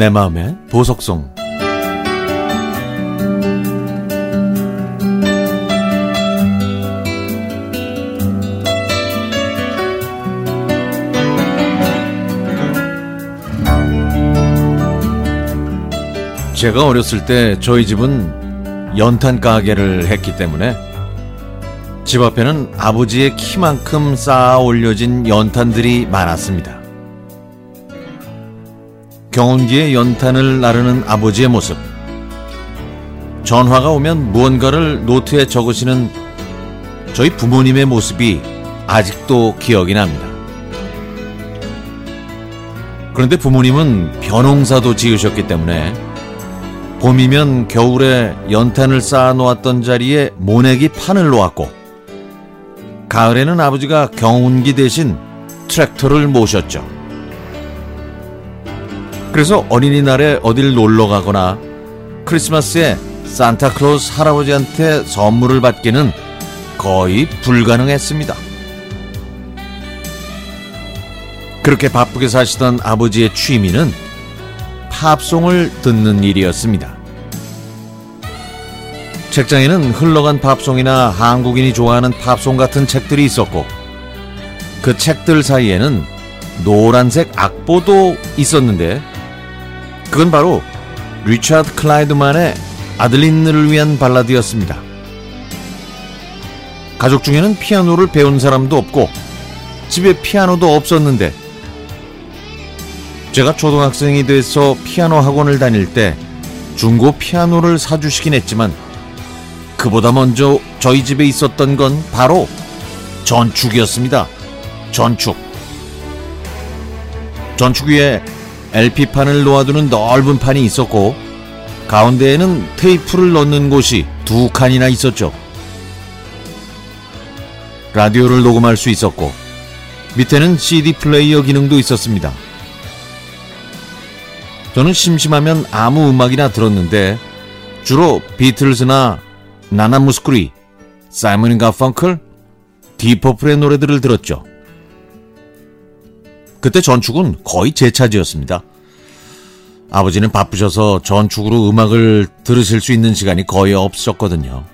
내 마음의 보석송 제가 어렸을 때 저희 집은 연탄 가게를 했기 때문에 집 앞에는 아버지의 키만큼 쌓아 올려진 연탄들이 많았습니다. 경운기에 연탄을 나르는 아버지의 모습. 전화가 오면 무언가를 노트에 적으시는 저희 부모님의 모습이 아직도 기억이 납니다. 그런데 부모님은 벼농사도 지으셨기 때문에 봄이면 겨울에 연탄을 쌓아 놓았던 자리에 모내기 판을 놓았고 가을에는 아버지가 경운기 대신 트랙터를 모셨죠. 그래서 어린이날에 어딜 놀러 가거나 크리스마스에 산타클로스 할아버지한테 선물을 받기는 거의 불가능했습니다. 그렇게 바쁘게 사시던 아버지의 취미는 팝송을 듣는 일이었습니다. 책장에는 흘러간 팝송이나 한국인이 좋아하는 팝송 같은 책들이 있었고 그 책들 사이에는 노란색 악보도 있었는데 그건 바로 리차드 클라이드만의 아들린을 위한 발라드였습니다. 가족 중에는 피아노를 배운 사람도 없고 집에 피아노도 없었는데 제가 초등학생이 돼서 피아노 학원을 다닐 때 중고 피아노를 사주시긴 했지만 그보다 먼저 저희 집에 있었던 건 바로 전축이었습니다. 전축. 전축 위에 LP판을 놓아두는 넓은 판이 있었고 가운데에는 테이프를 넣는 곳이 두 칸이나 있었죠. 라디오를 녹음할 수 있었고 밑에는 CD 플레이어 기능도 있었습니다. 저는 심심하면 아무 음악이나 들었는데 주로 비틀즈나 나나 무스크리, 사이먼 가펑클, 디퍼플의 노래들을 들었죠. 그때 전축은 거의 제 차지였습니다. 아버지는 바쁘셔서 전축으로 음악을 들으실 수 있는 시간이 거의 없었거든요.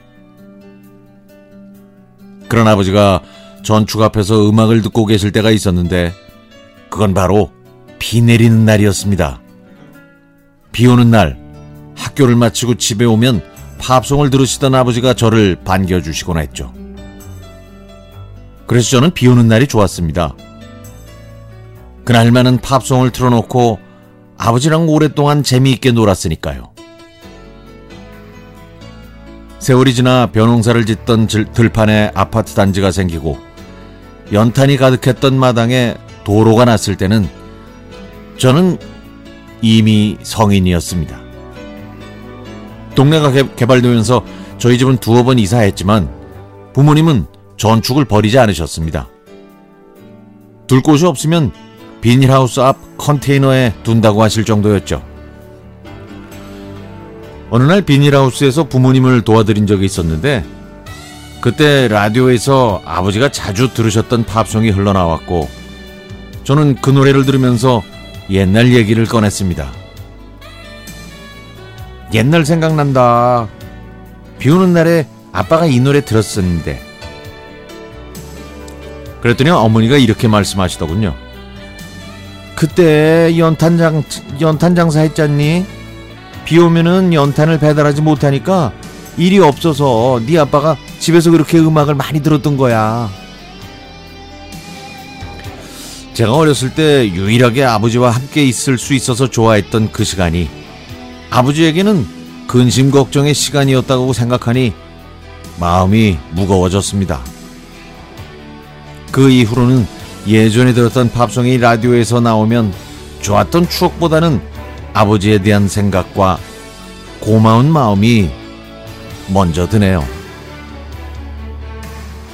그런 아버지가 전축 앞에서 음악을 듣고 계실 때가 있었는데 그건 바로 비 내리는 날이었습니다. 비 오는 날 학교를 마치고 집에 오면 팝송을 들으시던 아버지가 저를 반겨주시곤 했죠. 그래서 저는 비 오는 날이 좋았습니다. 그날만은 팝송을 틀어놓고 아버지랑 오랫동안 재미있게 놀았으니까요. 세월이 지나 벼농사를 짓던 들판에 아파트 단지가 생기고 연탄이 가득했던 마당에 도로가 났을 때는 저는 이미 성인이었습니다. 동네가 개, 발되면서 저희 집은 두어 번 이사했지만 부모님은 전축을 버리지 않으셨습니다. 둘 곳이 없으면 비닐하우스 앞 컨테이너에 둔다고 하실 정도였죠. 어느 날 비닐하우스에서 부모님을 도와드린 적이 있었는데 그때 라디오에서 아버지가 자주 들으셨던 팝송이 흘러나왔고 저는 그 노래를 들으면서 옛날 얘기를 꺼냈습니다. 옛날 생각난다. 비 오는 날에 아빠가 이 노래 들었었는데. 그랬더니 어머니가 이렇게 말씀하시더군요. 그때 연탄장, 연탄 장사 했잖니? 비 오면은 연탄을 배달하지 못하니까 일이 없어서 네 아빠가 집에서 그렇게 음악을 많이 들었던 거야. 제가 어렸을 때 유일하게 아버지와 함께 있을 수 있어서 좋아했던 그 시간이 아버지에게는 근심 걱정의 시간이었다고 생각하니 마음이 무거워졌습니다. 그 이후로는 예전에 들었던 팝송이 라디오에서 나오면 좋았던 추억보다는 아버지에 대한 생각과 고마운 마음이 먼저 드네요.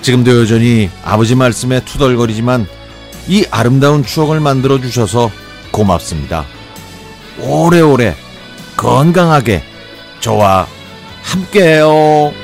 지금도 여전히 아버지 말씀에 투덜거리지만 이 아름다운 추억을 만들어 주셔서 고맙습니다. 오래오래 건강하게 저와 함께해요.